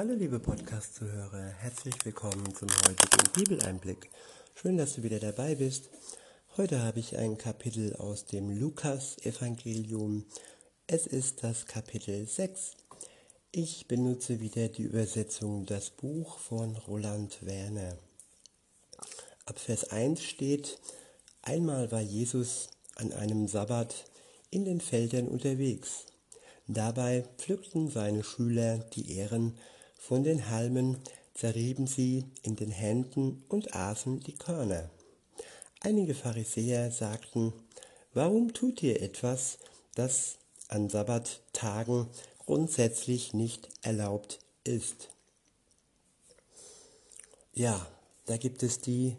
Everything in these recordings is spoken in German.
Hallo liebe Podcast-Zuhörer, herzlich willkommen zum heutigen Bibeleinblick. Schön, dass du wieder dabei bist. Heute habe ich ein Kapitel aus dem Lukas-Evangelium. Es ist das Kapitel 6. Ich benutze wieder die Übersetzung Das Buch von Roland Werner. Ab Vers 1 steht, einmal war Jesus an einem Sabbat in den Feldern unterwegs. Dabei pflückten seine Schüler die Ähren von den Halmen zerrieben sie in den Händen und aßen die Körner. Einige Pharisäer sagten, warum tut ihr etwas, das an Sabbattagen grundsätzlich nicht erlaubt ist? Ja, da gibt es die,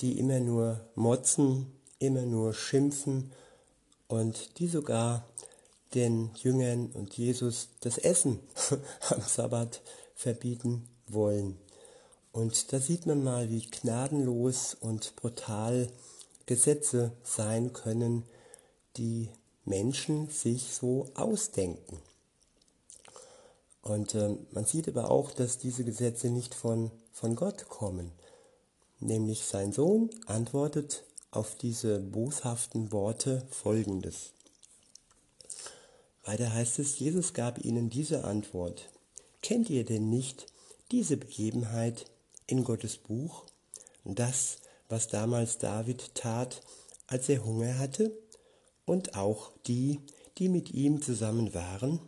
die immer nur motzen, immer nur schimpfen und die sogar den Jüngern und Jesus das Essen am Sabbat verbieten wollen. Und da sieht man mal, wie gnadenlos und brutal Gesetze sein können, die Menschen sich so ausdenken. Und äh, man sieht aber auch, dass diese Gesetze nicht von, von Gott kommen. Nämlich sein Sohn antwortet auf diese boshaften Worte folgendes. Weiter heißt es, Jesus gab ihnen diese Antwort. Kennt ihr denn nicht diese Begebenheit in Gottes Buch? Das, was damals David tat, als er Hunger hatte? Und auch die, die mit ihm zusammen waren?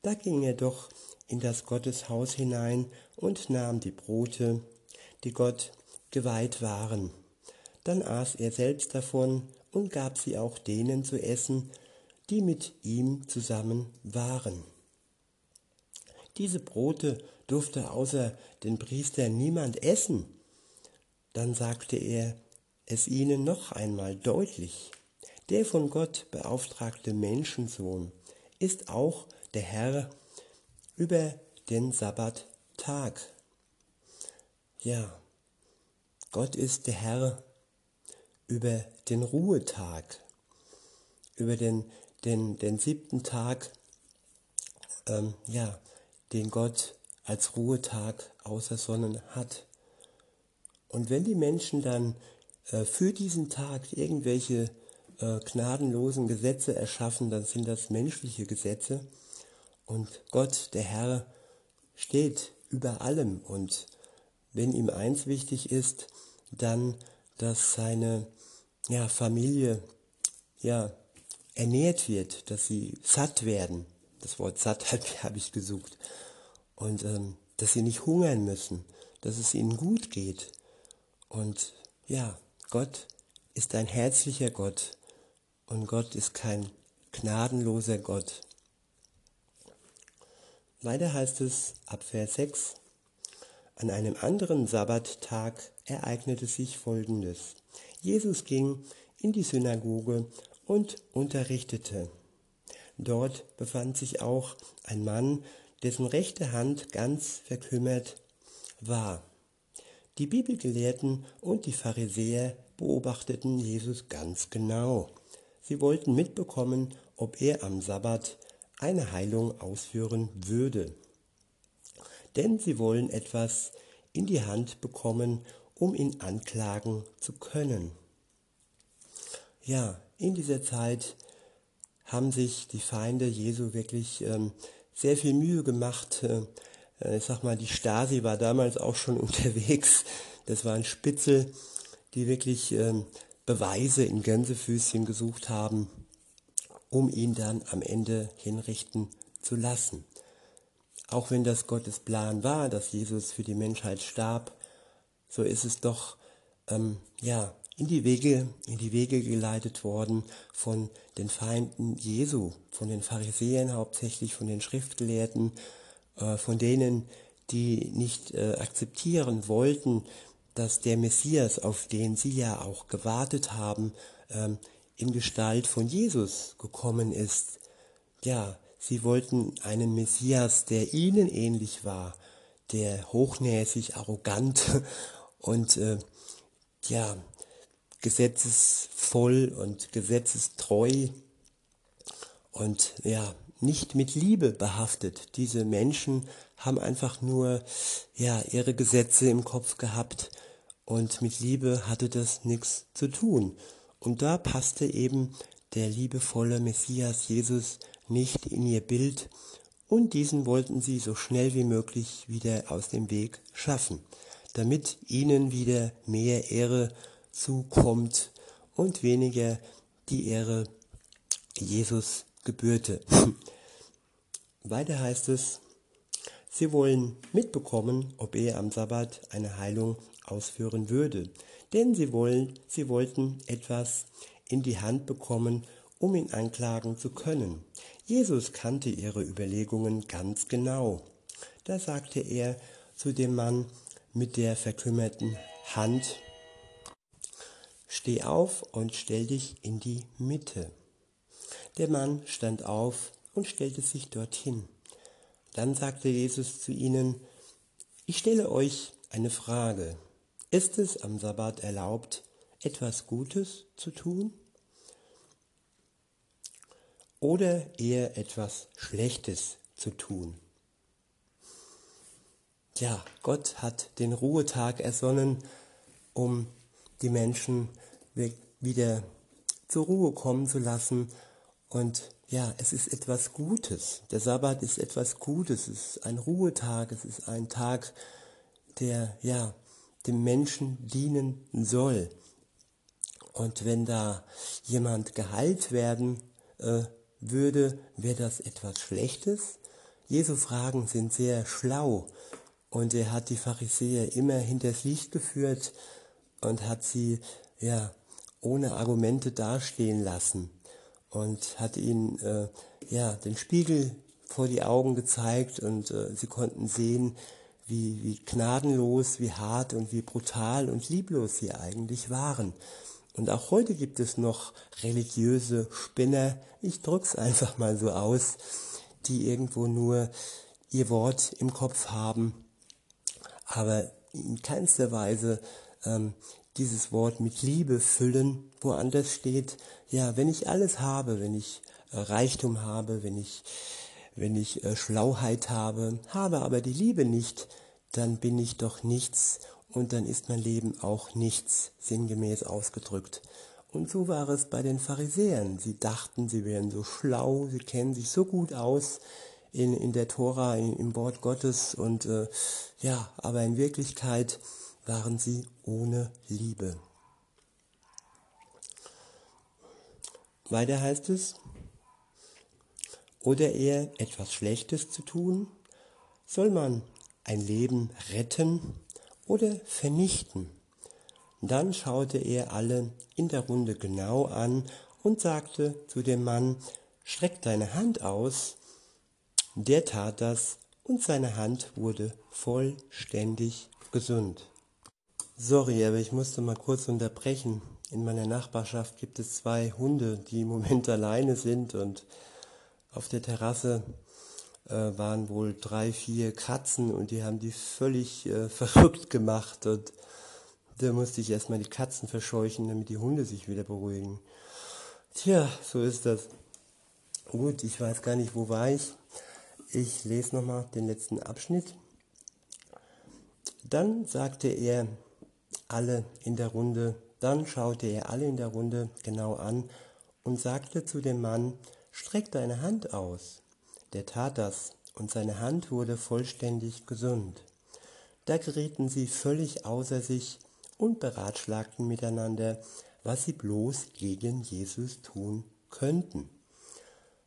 Da ging er doch in das Gotteshaus hinein und nahm die Brote, die Gott geweiht waren. Dann aß er selbst davon und gab sie auch denen zu essen, die mit ihm zusammen waren. Diese Brote durfte außer den Priestern niemand essen. Dann sagte er es ihnen noch einmal deutlich. Der von Gott beauftragte Menschensohn ist auch der Herr über den Sabbattag. Ja, Gott ist der Herr über den Ruhetag, über den, den, den siebten Tag, ähm, ja, den Gott als Ruhetag außersonnen hat. Und wenn die Menschen dann äh, für diesen Tag irgendwelche äh, gnadenlosen Gesetze erschaffen, dann sind das menschliche Gesetze. Und Gott, der Herr, steht über allem. Und wenn ihm eins wichtig ist, dann, dass seine ja, Familie ja, ernährt wird, dass sie satt werden, das Wort satt habe ich gesucht. Und ähm, dass sie nicht hungern müssen, dass es ihnen gut geht. Und ja, Gott ist ein herzlicher Gott und Gott ist kein gnadenloser Gott. Weiter heißt es ab Vers 6, an einem anderen Sabbattag ereignete sich Folgendes. Jesus ging in die Synagoge und unterrichtete. Dort befand sich auch ein Mann, dessen rechte Hand ganz verkümmert war. Die Bibelgelehrten und die Pharisäer beobachteten Jesus ganz genau. Sie wollten mitbekommen, ob er am Sabbat eine Heilung ausführen würde. Denn sie wollen etwas in die Hand bekommen, um ihn anklagen zu können. Ja, in dieser Zeit haben sich die Feinde Jesu wirklich ähm, sehr viel Mühe gemacht. Äh, ich sag mal, die Stasi war damals auch schon unterwegs. Das waren Spitzel, die wirklich ähm, Beweise in Gänsefüßchen gesucht haben, um ihn dann am Ende hinrichten zu lassen. Auch wenn das Gottes Plan war, dass Jesus für die Menschheit starb, so ist es doch ähm, ja in die Wege, in die Wege geleitet worden von den Feinden Jesu, von den Pharisäern hauptsächlich, von den Schriftgelehrten, äh, von denen, die nicht äh, akzeptieren wollten, dass der Messias, auf den sie ja auch gewartet haben, ähm, in Gestalt von Jesus gekommen ist. Ja, sie wollten einen Messias, der ihnen ähnlich war, der hochnäsig, arrogant und äh, ja, gesetzesvoll und gesetzestreu und ja, nicht mit Liebe behaftet. Diese Menschen haben einfach nur ja ihre Gesetze im Kopf gehabt und mit Liebe hatte das nichts zu tun. Und da passte eben der liebevolle Messias Jesus nicht in ihr Bild und diesen wollten sie so schnell wie möglich wieder aus dem Weg schaffen, damit ihnen wieder mehr Ehre zukommt und weniger die Ehre Jesus gebührte. Weiter heißt es, sie wollen mitbekommen, ob er am Sabbat eine Heilung ausführen würde, denn sie wollen, sie wollten etwas in die Hand bekommen, um ihn anklagen zu können. Jesus kannte ihre Überlegungen ganz genau. Da sagte er zu dem Mann mit der verkümmerten Hand, Steh auf und stell dich in die Mitte. Der Mann stand auf und stellte sich dorthin. Dann sagte Jesus zu ihnen, ich stelle euch eine Frage. Ist es am Sabbat erlaubt, etwas Gutes zu tun? Oder eher etwas Schlechtes zu tun? Ja, Gott hat den Ruhetag ersonnen, um die Menschen wieder zur Ruhe kommen zu lassen. Und ja, es ist etwas Gutes. Der Sabbat ist etwas Gutes. Es ist ein Ruhetag. Es ist ein Tag, der ja dem Menschen dienen soll. Und wenn da jemand geheilt werden äh, würde, wäre das etwas Schlechtes. Jesu Fragen sind sehr schlau und er hat die Pharisäer immer hinters Licht geführt und hat sie ja ohne Argumente dastehen lassen und hat ihnen äh, ja den Spiegel vor die Augen gezeigt und äh, sie konnten sehen, wie, wie gnadenlos, wie hart und wie brutal und lieblos sie eigentlich waren. Und auch heute gibt es noch religiöse Spinner, ich drück's einfach mal so aus, die irgendwo nur ihr Wort im Kopf haben, aber in keinster Weise ähm, dieses Wort mit Liebe füllen, woanders steht, ja, wenn ich alles habe, wenn ich äh, Reichtum habe, wenn ich, wenn ich äh, Schlauheit habe, habe aber die Liebe nicht, dann bin ich doch nichts und dann ist mein Leben auch nichts, sinngemäß ausgedrückt. Und so war es bei den Pharisäern. Sie dachten, sie wären so schlau, sie kennen sich so gut aus in, in der Tora, in, im Wort Gottes und äh, ja, aber in Wirklichkeit waren sie ohne Liebe. Weiter heißt es, oder eher etwas Schlechtes zu tun, soll man ein Leben retten oder vernichten. Dann schaute er alle in der Runde genau an und sagte zu dem Mann, streck deine Hand aus. Der tat das und seine Hand wurde vollständig gesund. Sorry, aber ich musste mal kurz unterbrechen. In meiner Nachbarschaft gibt es zwei Hunde, die im Moment alleine sind und auf der Terrasse äh, waren wohl drei, vier Katzen und die haben die völlig äh, verrückt gemacht und da musste ich erstmal die Katzen verscheuchen, damit die Hunde sich wieder beruhigen. Tja, so ist das. Gut, ich weiß gar nicht, wo war ich. Ich lese nochmal den letzten Abschnitt. Dann sagte er, alle in der Runde, dann schaute er alle in der Runde genau an und sagte zu dem Mann, streck deine Hand aus. Der tat das, und seine Hand wurde vollständig gesund. Da gerieten sie völlig außer sich und beratschlagten miteinander, was sie bloß gegen Jesus tun könnten.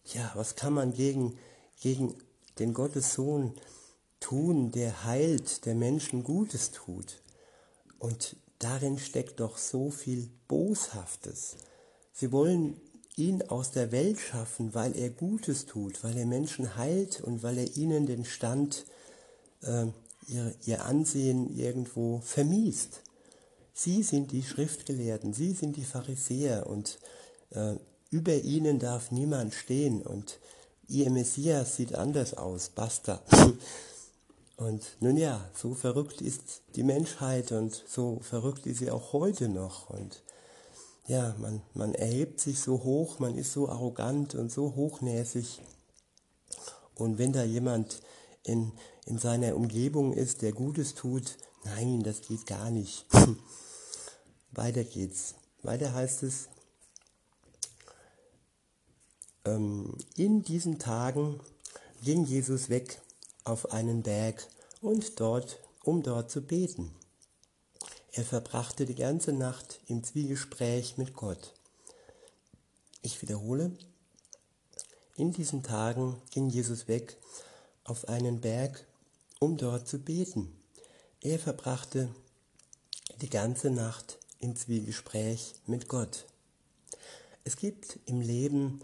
Ja, was kann man gegen, gegen den Gottessohn tun, der heilt, der Menschen Gutes tut? Und darin steckt doch so viel Boshaftes. Sie wollen ihn aus der Welt schaffen, weil er Gutes tut, weil er Menschen heilt und weil er ihnen den Stand, äh, ihr, ihr Ansehen irgendwo vermiest. Sie sind die Schriftgelehrten, sie sind die Pharisäer und äh, über ihnen darf niemand stehen und ihr Messias sieht anders aus, basta. Und nun ja, so verrückt ist die Menschheit und so verrückt ist sie auch heute noch. Und ja, man, man erhebt sich so hoch, man ist so arrogant und so hochnäsig. Und wenn da jemand in, in seiner Umgebung ist, der Gutes tut, nein, das geht gar nicht. Weiter geht's. Weiter heißt es, ähm, in diesen Tagen ging Jesus weg auf einen Berg und dort, um dort zu beten. Er verbrachte die ganze Nacht im Zwiegespräch mit Gott. Ich wiederhole, in diesen Tagen ging Jesus weg auf einen Berg, um dort zu beten. Er verbrachte die ganze Nacht im Zwiegespräch mit Gott. Es gibt im Leben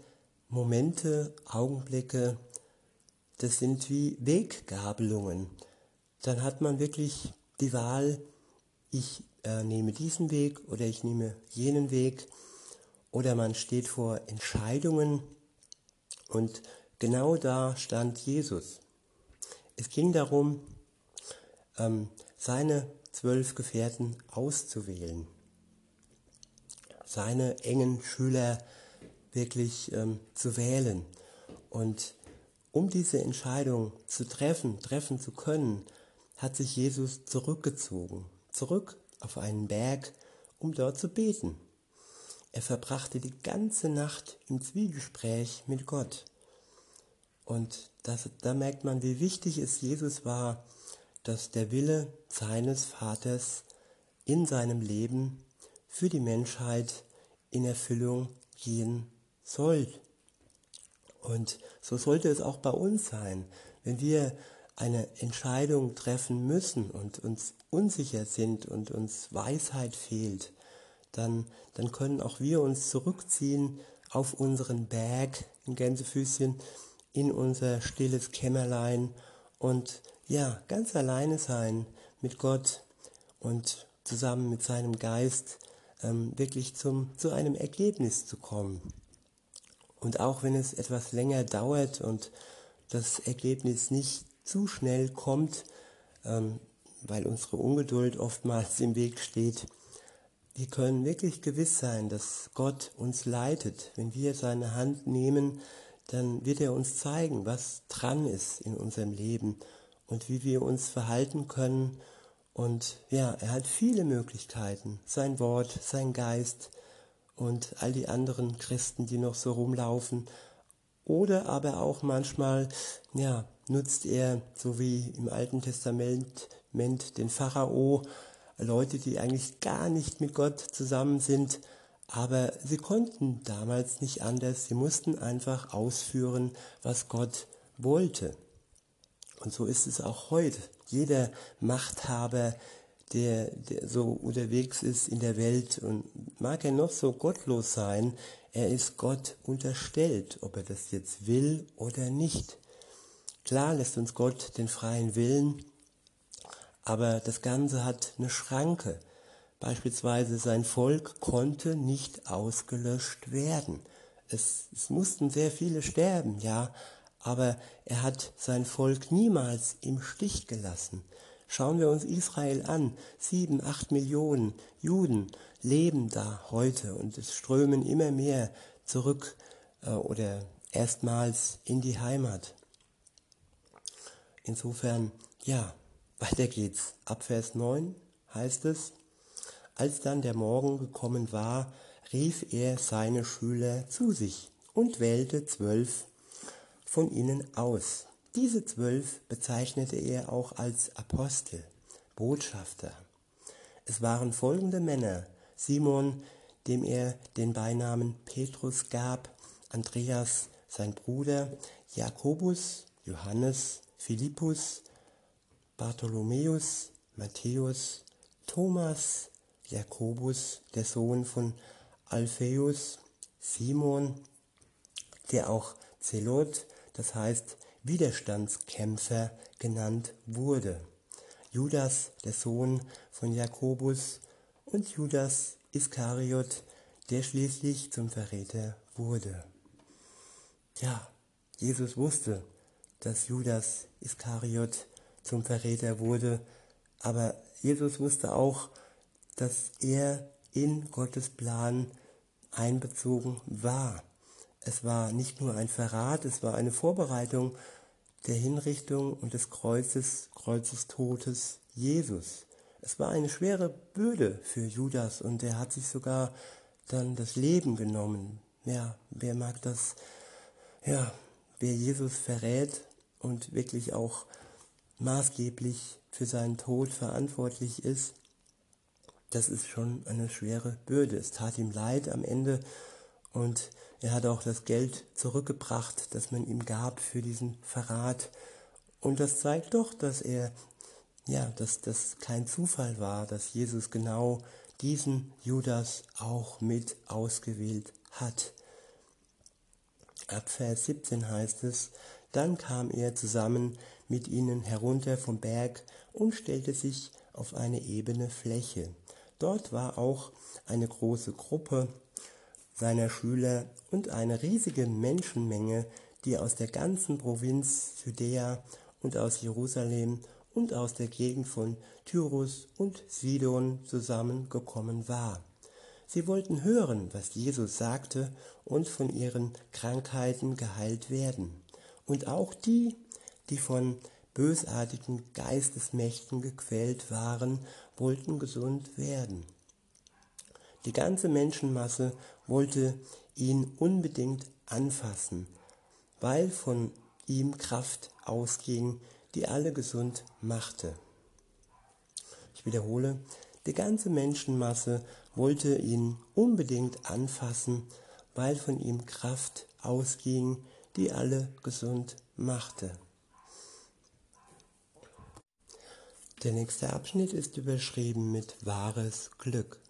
Momente, Augenblicke, das sind wie Weggabelungen. Dann hat man wirklich die Wahl, ich äh, nehme diesen Weg oder ich nehme jenen Weg. Oder man steht vor Entscheidungen und genau da stand Jesus. Es ging darum, ähm, seine zwölf Gefährten auszuwählen, seine engen Schüler wirklich ähm, zu wählen. Und um diese Entscheidung zu treffen, treffen zu können, hat sich Jesus zurückgezogen, zurück auf einen Berg, um dort zu beten. Er verbrachte die ganze Nacht im Zwiegespräch mit Gott. Und das, da merkt man, wie wichtig es Jesus war, dass der Wille seines Vaters in seinem Leben für die Menschheit in Erfüllung gehen soll. Und so sollte es auch bei uns sein, wenn wir eine Entscheidung treffen müssen und uns unsicher sind und uns Weisheit fehlt, dann, dann können auch wir uns zurückziehen auf unseren Berg in Gänsefüßchen, in unser stilles Kämmerlein und ja, ganz alleine sein mit Gott und zusammen mit seinem Geist ähm, wirklich zum, zu einem Ergebnis zu kommen. Und auch wenn es etwas länger dauert und das Ergebnis nicht zu schnell kommt, ähm, weil unsere Ungeduld oftmals im Weg steht, wir können wirklich gewiss sein, dass Gott uns leitet. Wenn wir seine Hand nehmen, dann wird er uns zeigen, was dran ist in unserem Leben und wie wir uns verhalten können. Und ja, er hat viele Möglichkeiten. Sein Wort, sein Geist und all die anderen Christen, die noch so rumlaufen. Oder aber auch manchmal, ja, nutzt er, so wie im Alten Testament, den Pharao, Leute, die eigentlich gar nicht mit Gott zusammen sind, aber sie konnten damals nicht anders, sie mussten einfach ausführen, was Gott wollte. Und so ist es auch heute. Jeder Machthaber, der, der so unterwegs ist in der Welt und mag er noch so gottlos sein, er ist Gott unterstellt, ob er das jetzt will oder nicht. Klar lässt uns Gott den freien Willen, aber das Ganze hat eine Schranke. Beispielsweise sein Volk konnte nicht ausgelöscht werden. Es, es mussten sehr viele sterben, ja, aber er hat sein Volk niemals im Stich gelassen. Schauen wir uns Israel an. Sieben, acht Millionen Juden leben da heute und es strömen immer mehr zurück äh, oder erstmals in die Heimat. Insofern, ja, weiter geht's. Ab Vers 9 heißt es, als dann der Morgen gekommen war, rief er seine Schüler zu sich und wählte zwölf von ihnen aus. Diese zwölf bezeichnete er auch als Apostel, Botschafter. Es waren folgende Männer, Simon, dem er den Beinamen Petrus gab, Andreas, sein Bruder, Jakobus, Johannes, Philippus, Bartholomäus, Matthäus, Thomas, Jakobus, der Sohn von Alpheus, Simon, der auch Zelot, das heißt Widerstandskämpfer genannt wurde, Judas, der Sohn von Jakobus, und Judas Iskariot, der schließlich zum Verräter wurde. Ja, Jesus wusste, dass Judas Iskariot zum Verräter wurde, aber Jesus wusste auch, dass er in Gottes Plan einbezogen war. Es war nicht nur ein Verrat, es war eine Vorbereitung, der Hinrichtung und des Kreuzes, Kreuzestodes Jesus. Es war eine schwere Bürde für Judas und er hat sich sogar dann das Leben genommen. Ja, wer mag das? Ja, wer Jesus verrät und wirklich auch maßgeblich für seinen Tod verantwortlich ist, das ist schon eine schwere Bürde. Es tat ihm leid am Ende und er hat auch das Geld zurückgebracht, das man ihm gab für diesen Verrat. Und das zeigt doch, dass er, ja, dass das kein Zufall war, dass Jesus genau diesen Judas auch mit ausgewählt hat. Ab Vers 17 heißt es, dann kam er zusammen mit ihnen herunter vom Berg und stellte sich auf eine ebene Fläche. Dort war auch eine große Gruppe seiner Schüler und eine riesige Menschenmenge, die aus der ganzen Provinz Judäa und aus Jerusalem und aus der Gegend von Tyrus und Sidon zusammengekommen war. Sie wollten hören, was Jesus sagte und von ihren Krankheiten geheilt werden. Und auch die, die von bösartigen Geistesmächten gequält waren, wollten gesund werden. Die ganze Menschenmasse wollte ihn unbedingt anfassen, weil von ihm Kraft ausging, die alle gesund machte. Ich wiederhole, die ganze Menschenmasse wollte ihn unbedingt anfassen, weil von ihm Kraft ausging, die alle gesund machte. Der nächste Abschnitt ist überschrieben mit wahres Glück.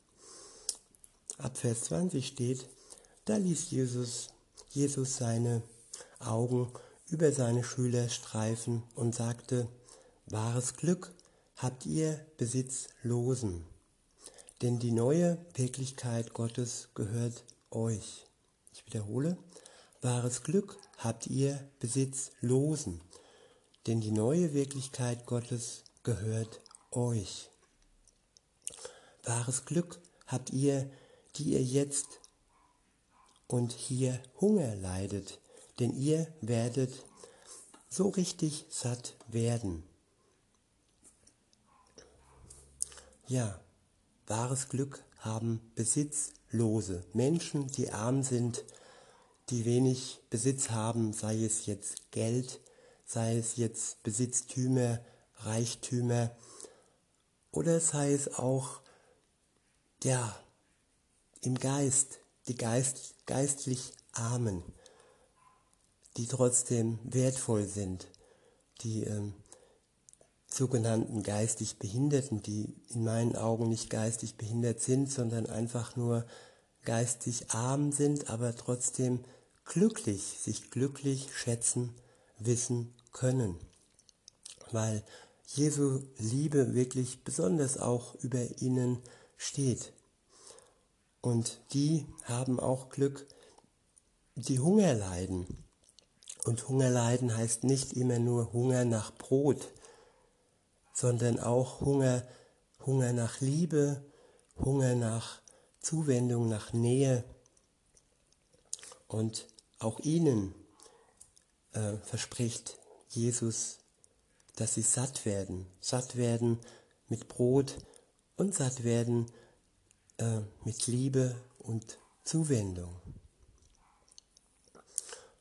Ab Vers 20 steht, da ließ Jesus, Jesus seine Augen über seine Schüler streifen und sagte, wahres Glück habt ihr Besitzlosen, denn die neue Wirklichkeit Gottes gehört euch. Ich wiederhole, wahres Glück habt ihr Besitzlosen, denn die neue Wirklichkeit Gottes gehört euch. Wahres Glück habt ihr, die ihr jetzt und hier Hunger leidet, denn ihr werdet so richtig satt werden. Ja, wahres Glück haben Besitzlose, Menschen, die arm sind, die wenig Besitz haben, sei es jetzt Geld, sei es jetzt Besitztümer, Reichtümer oder sei es auch, ja, im Geist, die Geist, geistlich Armen, die trotzdem wertvoll sind, die ähm, sogenannten geistig Behinderten, die in meinen Augen nicht geistig behindert sind, sondern einfach nur geistig arm sind, aber trotzdem glücklich, sich glücklich schätzen, wissen können. Weil Jesu Liebe wirklich besonders auch über ihnen steht. Und die haben auch Glück, die Hunger leiden. Und Hunger leiden heißt nicht immer nur Hunger nach Brot, sondern auch Hunger, Hunger nach Liebe, Hunger nach Zuwendung, nach Nähe. Und auch ihnen äh, verspricht Jesus, dass sie satt werden, satt werden mit Brot und satt werden äh, mit Liebe und Zuwendung.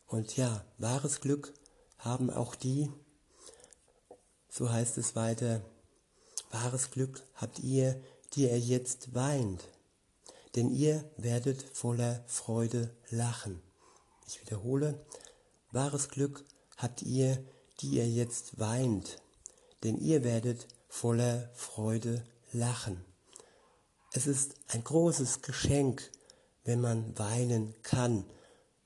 Und ja, wahres Glück haben auch die, so heißt es weiter, wahres Glück habt ihr, die ihr jetzt weint, denn ihr werdet voller Freude lachen. Ich wiederhole, wahres Glück habt ihr, die ihr jetzt weint, denn ihr werdet voller Freude lachen. Es ist ein großes Geschenk, wenn man weinen kann.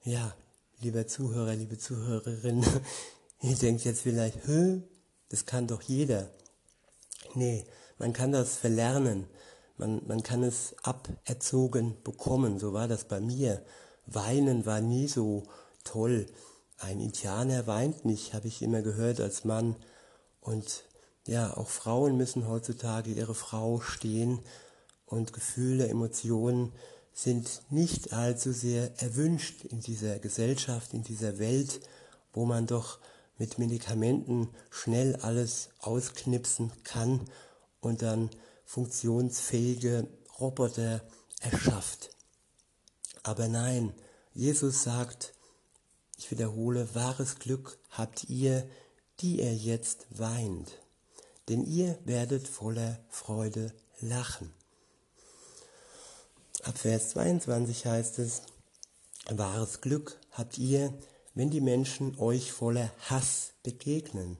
Ja, lieber Zuhörer, liebe Zuhörerin, ihr denkt jetzt vielleicht, Hö, das kann doch jeder. Nee, man kann das verlernen. Man, man kann es aberzogen bekommen. So war das bei mir. Weinen war nie so toll. Ein Indianer weint nicht, habe ich immer gehört als Mann. Und ja, auch Frauen müssen heutzutage ihre Frau stehen und Gefühle, Emotionen sind nicht allzu sehr erwünscht in dieser Gesellschaft, in dieser Welt, wo man doch mit Medikamenten schnell alles ausknipsen kann und dann funktionsfähige Roboter erschafft. Aber nein, Jesus sagt, ich wiederhole, wahres Glück habt ihr, die ihr jetzt weint, denn ihr werdet voller Freude lachen. Ab Vers 22 heißt es, wahres Glück habt ihr, wenn die Menschen euch voller Hass begegnen,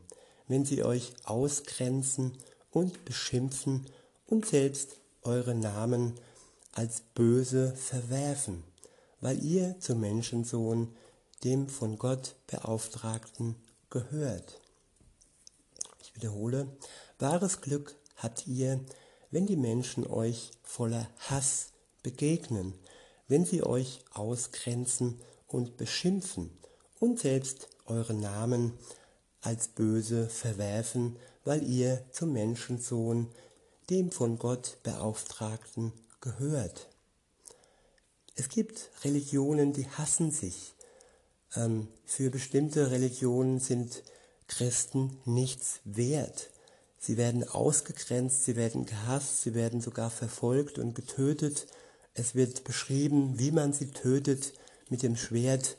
wenn sie euch ausgrenzen und beschimpfen und selbst eure Namen als böse verwerfen, weil ihr zum Menschensohn, dem von Gott Beauftragten, gehört. Ich wiederhole, wahres Glück habt ihr, wenn die Menschen euch voller Hass begegnen, wenn sie euch ausgrenzen und beschimpfen und selbst eure Namen als böse verwerfen, weil ihr zum Menschensohn, dem von Gott Beauftragten, gehört. Es gibt Religionen, die hassen sich. Ähm, für bestimmte Religionen sind Christen nichts wert. Sie werden ausgegrenzt, sie werden gehasst, sie werden sogar verfolgt und getötet. Es wird beschrieben, wie man sie tötet mit dem Schwert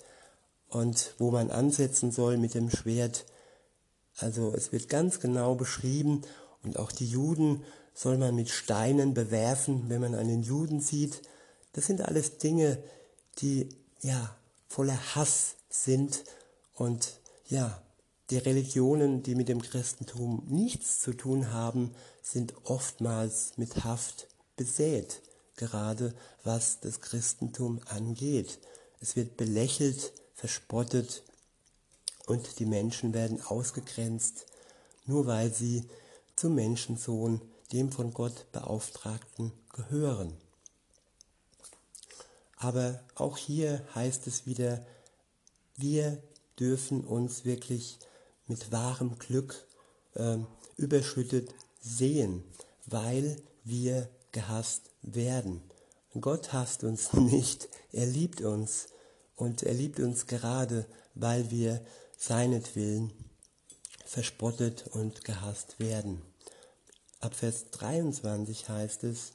und wo man ansetzen soll mit dem Schwert. Also es wird ganz genau beschrieben und auch die Juden soll man mit Steinen bewerfen, wenn man einen Juden sieht. Das sind alles Dinge, die ja voller Hass sind und ja, die Religionen, die mit dem Christentum nichts zu tun haben, sind oftmals mit Haft besät, gerade was das Christentum angeht. Es wird belächelt, verspottet und die Menschen werden ausgegrenzt, nur weil sie zum Menschensohn, dem von Gott Beauftragten, gehören. Aber auch hier heißt es wieder, wir dürfen uns wirklich mit wahrem Glück äh, überschüttet sehen, weil wir gehasst werden. Gott hasst uns nicht, er liebt uns und er liebt uns gerade, weil wir seinetwillen verspottet und gehasst werden. Ab Vers 23 heißt es,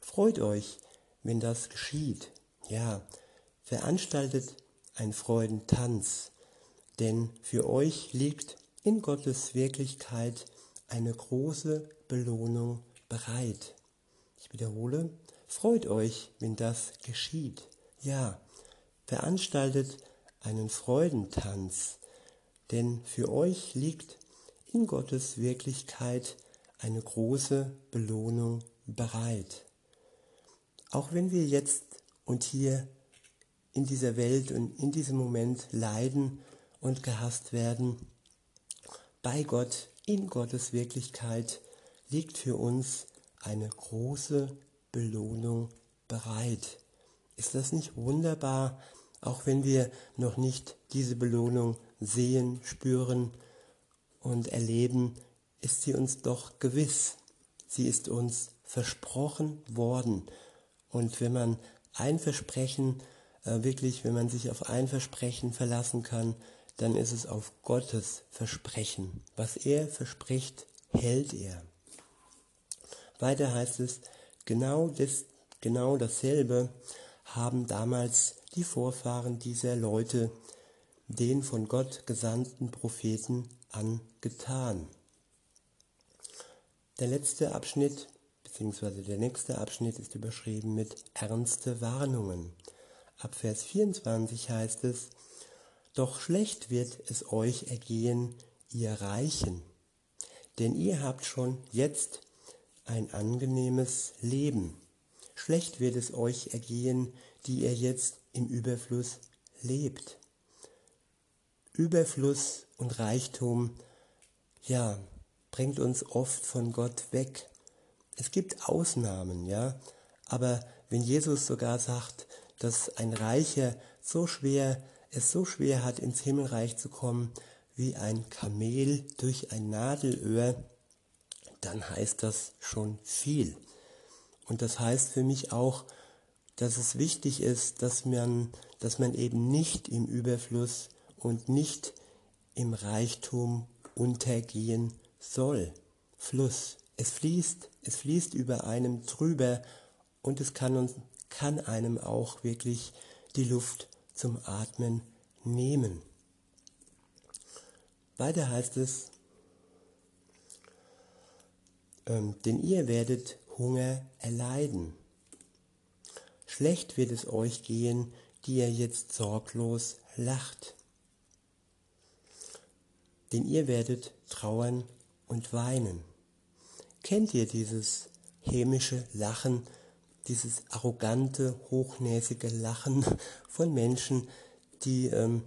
Freut euch, wenn das geschieht. Ja, veranstaltet ein Freudentanz, denn für euch liegt in Gottes Wirklichkeit eine große Belohnung bereit. Ich wiederhole, freut euch, wenn das geschieht. Ja, veranstaltet einen Freudentanz, denn für euch liegt in Gottes Wirklichkeit eine große Belohnung bereit. Auch wenn wir jetzt und hier in dieser Welt und in diesem Moment leiden und gehasst werden, bei Gott, in Gottes Wirklichkeit liegt für uns eine große Belohnung bereit. Ist das nicht wunderbar, auch wenn wir noch nicht diese Belohnung sehen, spüren und erleben, ist sie uns doch gewiss. Sie ist uns versprochen worden. Und wenn man ein Versprechen, äh, wirklich, wenn man sich auf ein Versprechen verlassen kann, dann ist es auf Gottes Versprechen. Was er verspricht, hält er. Weiter heißt es, genau, das, genau dasselbe haben damals die Vorfahren dieser Leute den von Gott gesandten Propheten angetan. Der letzte Abschnitt, beziehungsweise der nächste Abschnitt ist überschrieben mit ernste Warnungen. Ab Vers 24 heißt es, Doch schlecht wird es euch ergehen, ihr Reichen, denn ihr habt schon jetzt ein angenehmes Leben. Schlecht wird es euch ergehen, die ihr jetzt im Überfluss lebt. Überfluss und Reichtum, ja, bringt uns oft von Gott weg. Es gibt Ausnahmen, ja, aber wenn Jesus sogar sagt, dass ein Reicher so schwer, es so schwer hat, ins Himmelreich zu kommen, wie ein Kamel durch ein Nadelöhr, dann heißt das schon viel. Und das heißt für mich auch, dass es wichtig ist, dass man, dass man eben nicht im Überfluss und nicht im Reichtum untergehen soll. Fluss. Es fließt, es fließt über einem drüber und es kann uns, kann einem auch wirklich die Luft zum Atmen nehmen. Weiter heißt es, ähm, denn ihr werdet Hunger erleiden. Schlecht wird es euch gehen, die ihr jetzt sorglos lacht. Denn ihr werdet trauern und weinen. Kennt ihr dieses hämische Lachen, dieses arrogante, hochnäsige Lachen von Menschen, die ähm,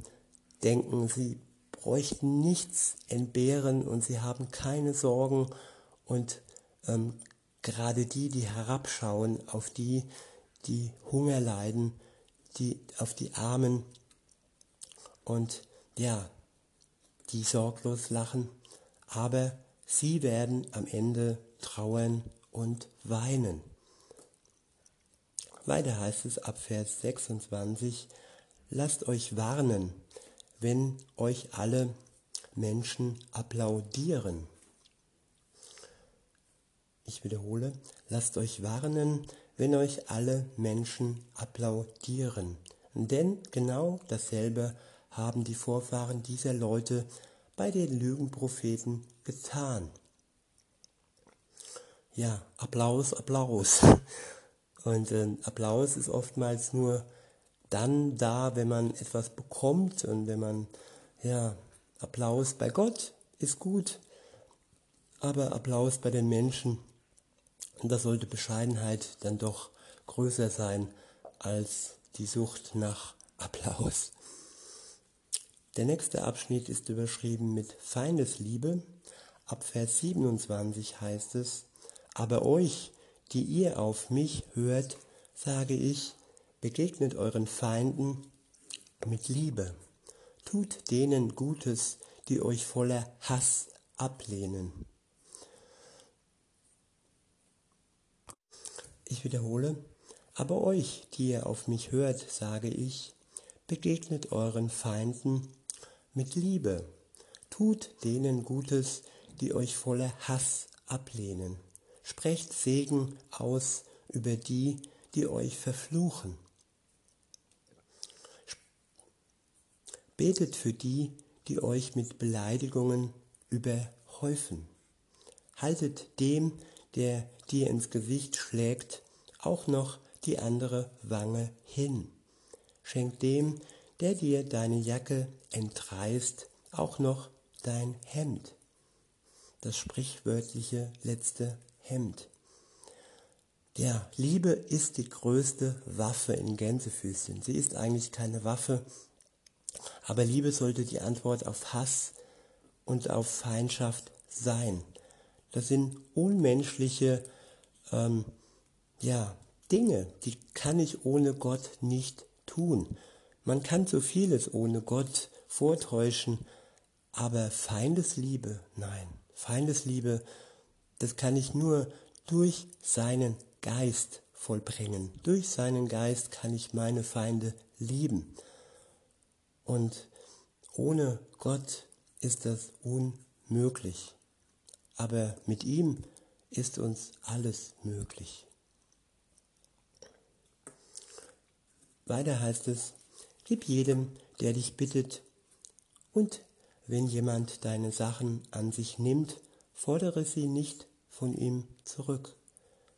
denken, sie bräuchten nichts entbehren und sie haben keine Sorgen und ähm, gerade die, die herabschauen auf die, die Hunger leiden, die, auf die Armen und ja, die sorglos lachen, aber sie werden am Ende trauern und weinen. Weiter heißt es ab Vers 26, lasst euch warnen, wenn euch alle Menschen applaudieren. Ich wiederhole, lasst euch warnen, wenn euch alle Menschen applaudieren. Denn genau dasselbe haben die Vorfahren dieser Leute bei den Lügenpropheten getan. Ja, Applaus, Applaus. Und äh, Applaus ist oftmals nur dann da, wenn man etwas bekommt und wenn man, ja, Applaus bei Gott ist gut, aber Applaus bei den Menschen und da sollte Bescheidenheit dann doch größer sein als die Sucht nach Applaus. Der nächste Abschnitt ist überschrieben mit Feindesliebe. Ab Vers 27 heißt es, aber euch, die ihr auf mich hört, sage ich, begegnet euren Feinden mit Liebe. Tut denen Gutes, die euch voller Hass ablehnen. Ich wiederhole, aber euch, die ihr auf mich hört, sage ich, begegnet euren Feinden mit Liebe, tut denen Gutes, die euch voller Hass ablehnen, sprecht Segen aus über die, die euch verfluchen. Betet für die, die euch mit Beleidigungen überhäufen. Haltet dem, der dir ins Gesicht schlägt, auch noch die andere Wange hin. Schenk dem, der dir deine Jacke entreißt, auch noch dein Hemd. Das sprichwörtliche letzte Hemd. Ja, Liebe ist die größte Waffe in Gänsefüßchen. Sie ist eigentlich keine Waffe, aber Liebe sollte die Antwort auf Hass und auf Feindschaft sein. Das sind unmenschliche ähm, ja, Dinge, die kann ich ohne Gott nicht tun. Man kann so vieles ohne Gott vortäuschen, aber Feindesliebe, nein, Feindesliebe, das kann ich nur durch seinen Geist vollbringen. Durch seinen Geist kann ich meine Feinde lieben. Und ohne Gott ist das unmöglich aber mit ihm ist uns alles möglich. Weiter heißt es, gib jedem, der dich bittet, und wenn jemand deine Sachen an sich nimmt, fordere sie nicht von ihm zurück.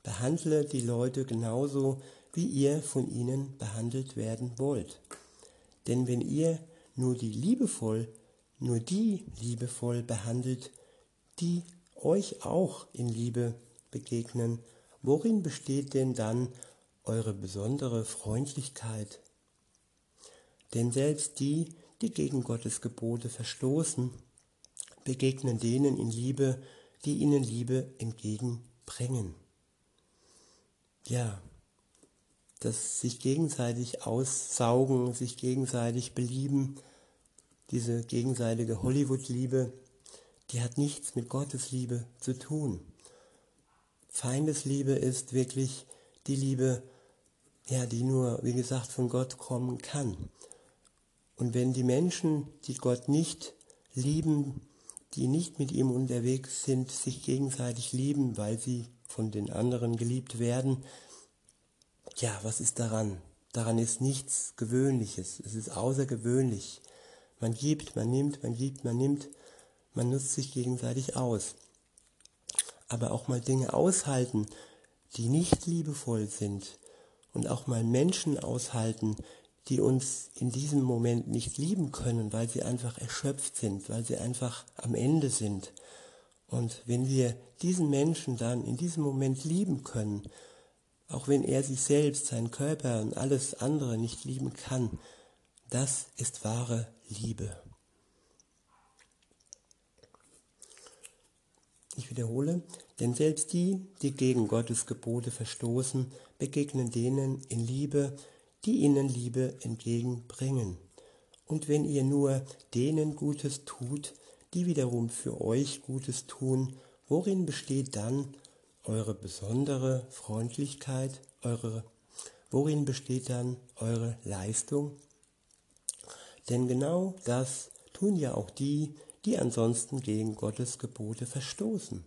Behandle die Leute genauso, wie ihr von ihnen behandelt werden wollt. Denn wenn ihr nur die liebevoll, nur die liebevoll behandelt, die euch auch in Liebe begegnen, worin besteht denn dann eure besondere Freundlichkeit? Denn selbst die, die gegen Gottes Gebote verstoßen, begegnen denen in Liebe, die ihnen Liebe entgegenbringen. Ja, das sich gegenseitig aussaugen, sich gegenseitig belieben, diese gegenseitige Hollywood-Liebe, die hat nichts mit Gottes Liebe zu tun. Feindesliebe ist wirklich die Liebe, ja, die nur, wie gesagt, von Gott kommen kann. Und wenn die Menschen, die Gott nicht lieben, die nicht mit ihm unterwegs sind, sich gegenseitig lieben, weil sie von den anderen geliebt werden. Ja, was ist daran? Daran ist nichts Gewöhnliches. Es ist außergewöhnlich. Man gibt, man nimmt, man gibt, man nimmt. Man nutzt sich gegenseitig aus. Aber auch mal Dinge aushalten, die nicht liebevoll sind. Und auch mal Menschen aushalten, die uns in diesem Moment nicht lieben können, weil sie einfach erschöpft sind, weil sie einfach am Ende sind. Und wenn wir diesen Menschen dann in diesem Moment lieben können, auch wenn er sich selbst, seinen Körper und alles andere nicht lieben kann, das ist wahre Liebe. Ich wiederhole, denn selbst die, die gegen Gottes Gebote verstoßen, begegnen denen in Liebe, die ihnen Liebe entgegenbringen. Und wenn ihr nur denen Gutes tut, die wiederum für euch Gutes tun, worin besteht dann eure besondere Freundlichkeit, eure, worin besteht dann eure Leistung? Denn genau das tun ja auch die, die ansonsten gegen Gottes Gebote verstoßen.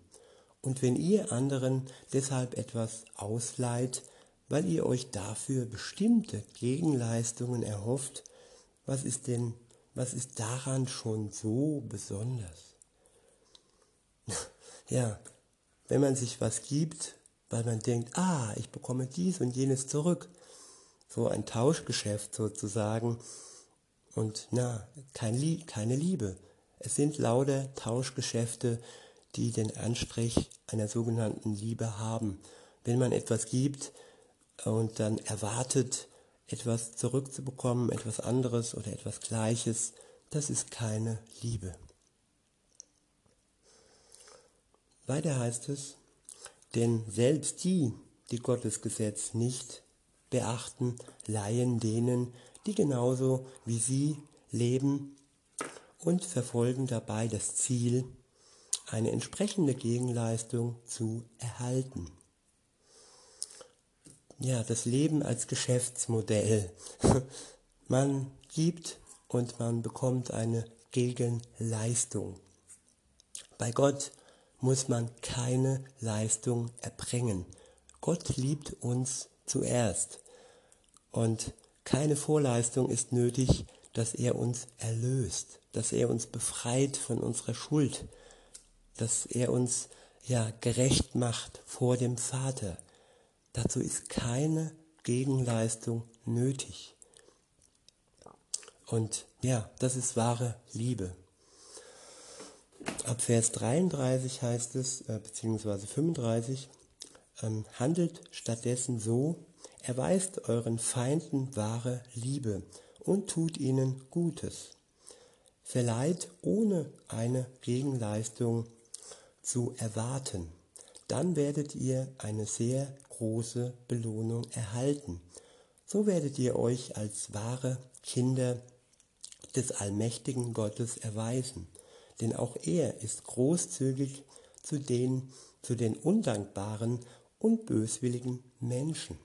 Und wenn ihr anderen deshalb etwas ausleiht, weil ihr euch dafür bestimmte Gegenleistungen erhofft, was ist denn, was ist daran schon so besonders? ja, wenn man sich was gibt, weil man denkt, ah, ich bekomme dies und jenes zurück, so ein Tauschgeschäft sozusagen, und na, kein keine Liebe. Es sind lauter Tauschgeschäfte, die den Anstrich einer sogenannten Liebe haben. Wenn man etwas gibt und dann erwartet, etwas zurückzubekommen, etwas anderes oder etwas Gleiches, das ist keine Liebe. Weiter heißt es, denn selbst die, die Gottes Gesetz nicht beachten, leihen denen, die genauso wie sie leben und verfolgen dabei das Ziel, eine entsprechende Gegenleistung zu erhalten. Ja, das Leben als Geschäftsmodell. Man gibt und man bekommt eine Gegenleistung. Bei Gott muss man keine Leistung erbringen. Gott liebt uns zuerst. Und keine Vorleistung ist nötig, dass er uns erlöst, dass er uns befreit von unserer Schuld, dass er uns ja gerecht macht vor dem Vater. Dazu ist keine Gegenleistung nötig. Und ja, das ist wahre Liebe. Ab Vers 33 heißt es, äh, beziehungsweise 35, ähm, handelt stattdessen so, erweist euren Feinden wahre Liebe und tut ihnen Gutes. Verleiht ohne eine Gegenleistung zu erwarten. Dann werdet ihr eine sehr große Belohnung erhalten. So werdet ihr euch als wahre Kinder des allmächtigen Gottes erweisen, denn auch er ist großzügig zu den, zu den undankbaren und böswilligen Menschen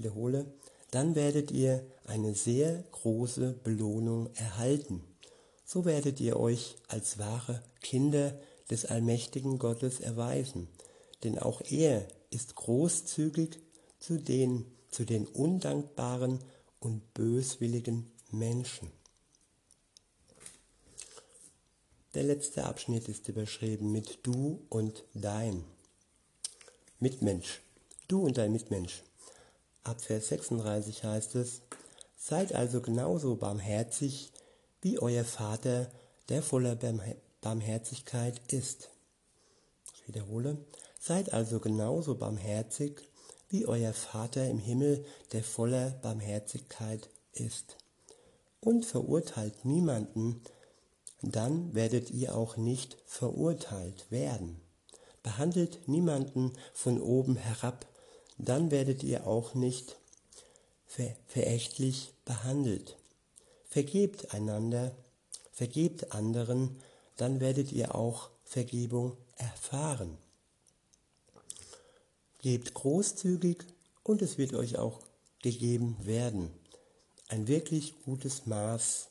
wiederhole, dann werdet ihr eine sehr große Belohnung erhalten. So werdet ihr euch als wahre Kinder des allmächtigen Gottes erweisen, denn auch er ist großzügig zu den, zu den undankbaren und böswilligen Menschen. Der letzte Abschnitt ist überschrieben mit du und dein. Mitmensch. Du und dein Mitmensch. Ab Vers 36 heißt es, Seid also genauso barmherzig, wie euer Vater, der voller Barmherzigkeit ist. Ich wiederhole, seid also genauso barmherzig, wie euer Vater im Himmel, der voller Barmherzigkeit ist. Und verurteilt niemanden, dann werdet ihr auch nicht verurteilt werden. Behandelt niemanden von oben herab, dann werdet ihr auch nicht ver verächtlich behandelt. Vergebt einander, vergebt anderen, dann werdet ihr auch Vergebung erfahren. Gebt großzügig und es wird euch auch gegeben werden. Ein wirklich gutes Maß,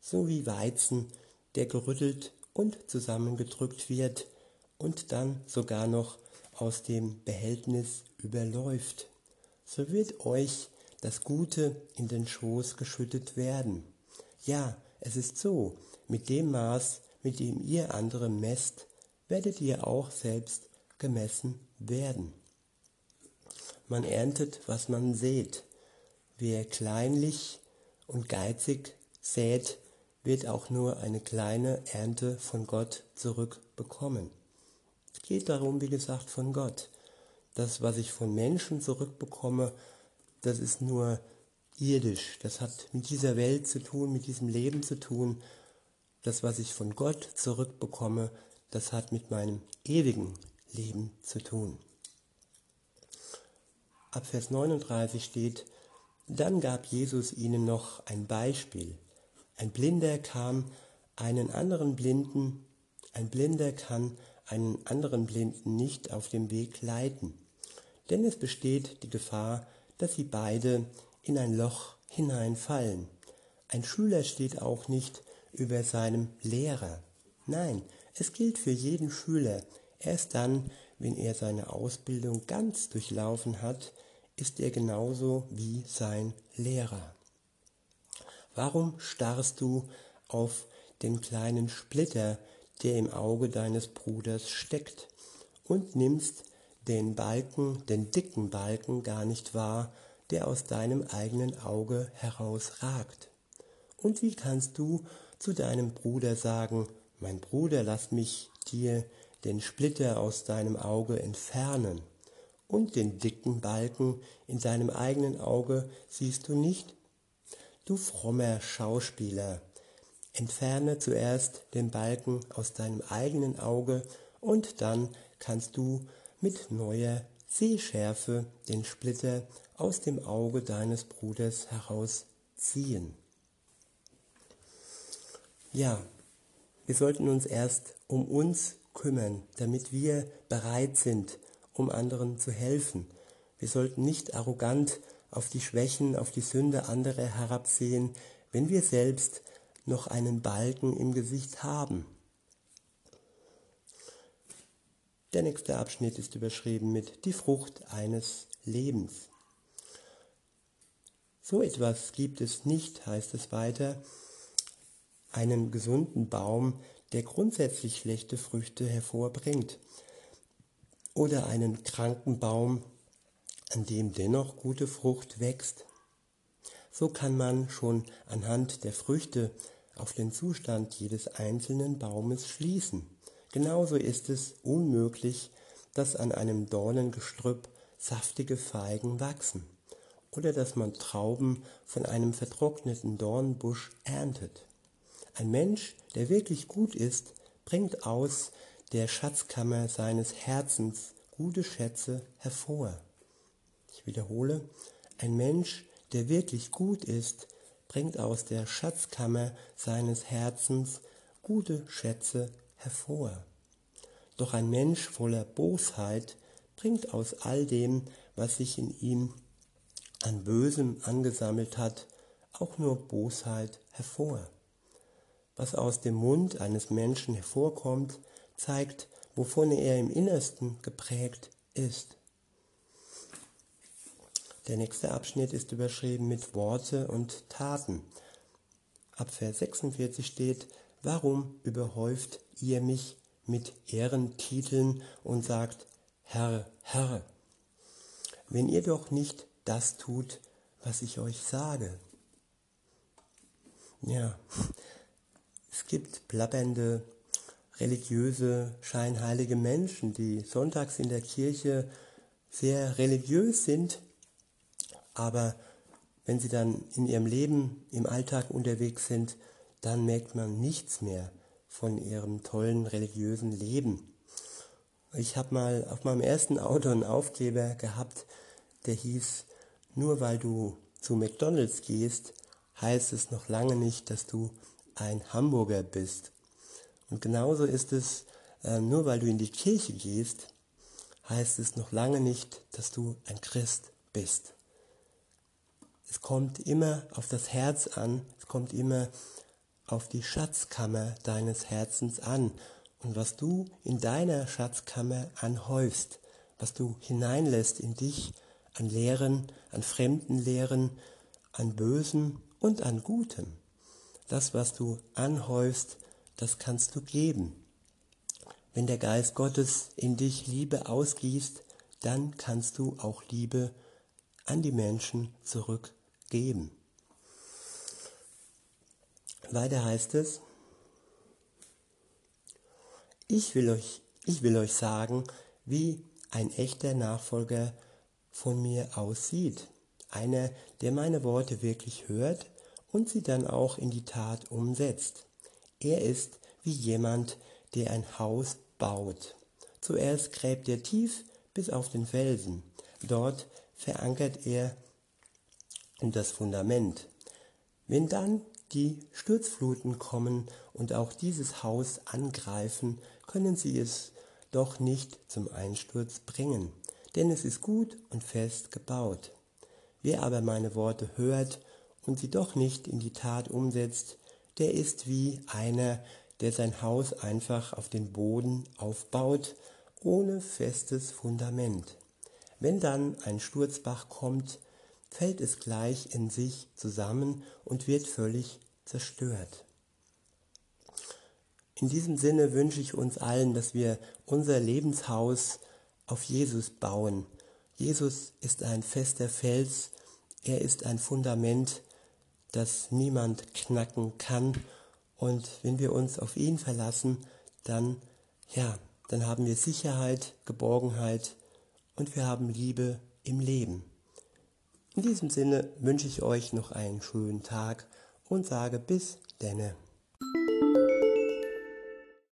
so wie Weizen, der gerüttelt und zusammengedrückt wird und dann sogar noch aus dem Behältnis überläuft. So wird euch das Gute in den Schoß geschüttet werden. Ja, es ist so, mit dem Maß, mit dem ihr andere messt, werdet ihr auch selbst gemessen werden. Man erntet, was man sät. Wer kleinlich und geizig sät, wird auch nur eine kleine Ernte von Gott zurückbekommen. Es geht darum, wie gesagt, von Gott. Das, was ich von Menschen zurückbekomme, das ist nur irdisch. Das hat mit dieser Welt zu tun, mit diesem Leben zu tun. Das, was ich von Gott zurückbekomme, das hat mit meinem ewigen Leben zu tun. Ab Vers 39 steht, dann gab Jesus ihnen noch ein Beispiel. Ein Blinder kam einen anderen Blinden, ein Blinder kann einen anderen Blinden nicht auf dem Weg leiten, denn es besteht die Gefahr, dass sie beide in ein Loch hineinfallen. Ein Schüler steht auch nicht über seinem Lehrer. Nein, es gilt für jeden Schüler. Erst dann, wenn er seine Ausbildung ganz durchlaufen hat, ist er genauso wie sein Lehrer. Warum starrst du auf den kleinen Splitter, der im Auge deines Bruders steckt, und nimmst den Balken, den dicken Balken gar nicht wahr, der aus deinem eigenen Auge herausragt? Und wie kannst du zu deinem Bruder sagen, mein Bruder, lass mich dir den Splitter aus deinem Auge entfernen, und den dicken Balken in deinem eigenen Auge siehst du nicht? Du frommer Schauspieler, entferne zuerst den Balken aus deinem eigenen Auge, und dann kannst du mit neuer Sehschärfe den Splitter aus dem Auge deines Bruders herausziehen. Ja, wir sollten uns erst um uns kümmern, damit wir bereit sind, um anderen zu helfen. Wir sollten nicht arrogant auf die Schwächen, auf die Sünde anderer herabsehen, wenn wir selbst noch einen Balken im Gesicht haben. Der nächste Abschnitt ist überschrieben mit die Frucht eines Lebens. So etwas gibt es nicht, heißt es weiter, einen gesunden Baum, der grundsätzlich schlechte Früchte hervorbringt, oder einen kranken Baum, an dem dennoch gute Frucht wächst. So kann man schon anhand der Früchte auf den Zustand jedes einzelnen Baumes schließen. Genauso ist es unmöglich, dass an einem Dornengestrüpp saftige Feigen wachsen oder dass man Trauben von einem vertrockneten Dornbusch erntet. Ein Mensch, der wirklich gut ist, bringt aus der Schatzkammer seines Herzens gute Schätze hervor. Ich wiederhole, ein Mensch, der wirklich gut ist, bringt aus der Schatzkammer seines Herzens gute Schätze hervor. Doch ein Mensch voller Bosheit bringt aus all dem, was sich in ihm an Bösem angesammelt hat, auch nur Bosheit hervor. Was aus dem Mund eines Menschen hervorkommt, zeigt, wovon er im Innersten geprägt ist. Der nächste Abschnitt ist überschrieben mit Worte und Taten. Ab Vers 46 steht, warum überhäuft ihr mich mit Ehrentiteln und sagt, Herr, Herr, wenn ihr doch nicht das tut, was ich euch sage. Ja, es gibt plappernde, religiöse, scheinheilige Menschen, die sonntags in der Kirche sehr religiös sind, aber wenn sie dann in ihrem Leben, im Alltag unterwegs sind, dann merkt man nichts mehr von ihrem tollen religiösen Leben. Ich habe mal auf meinem ersten Auto einen Aufkleber gehabt, der hieß, nur weil du zu McDonald's gehst, heißt es noch lange nicht, dass du ein Hamburger bist. Und genauso ist es, äh, nur weil du in die Kirche gehst, heißt es noch lange nicht, dass du ein Christ bist. Es kommt immer auf das Herz an, es kommt immer auf die Schatzkammer deines Herzens an und was du in deiner Schatzkammer anhäufst, was du hineinlässt in dich an Lehren, an fremden Lehren, an Bösen und an Gutem. Das, was du anhäufst, das kannst du geben. Wenn der Geist Gottes in dich Liebe ausgießt, dann kannst du auch Liebe an die Menschen zurückgeben. Weiter heißt es, ich will euch, ich will euch sagen, wie ein echter Nachfolger von mir aussieht. Einer, der meine Worte wirklich hört und sie dann auch in die Tat umsetzt. Er ist wie jemand, der ein Haus baut. Zuerst gräbt er tief bis auf den Felsen. Dort verankert er das Fundament. Wenn dann die Sturzfluten kommen und auch dieses Haus angreifen, können sie es doch nicht zum Einsturz bringen, denn es ist gut und fest gebaut. Wer aber meine Worte hört und sie doch nicht in die Tat umsetzt, der ist wie einer, der sein Haus einfach auf den Boden aufbaut, ohne festes Fundament. Wenn dann ein Sturzbach kommt, fällt es gleich in sich zusammen und wird völlig zerstört. In diesem Sinne wünsche ich uns allen, dass wir unser Lebenshaus auf Jesus bauen. Jesus ist ein fester Fels, er ist ein Fundament, das niemand knacken kann. Und wenn wir uns auf ihn verlassen, dann, ja, dann haben wir Sicherheit, Geborgenheit und wir haben Liebe im Leben. In diesem Sinne wünsche ich euch noch einen schönen Tag und sage bis denne.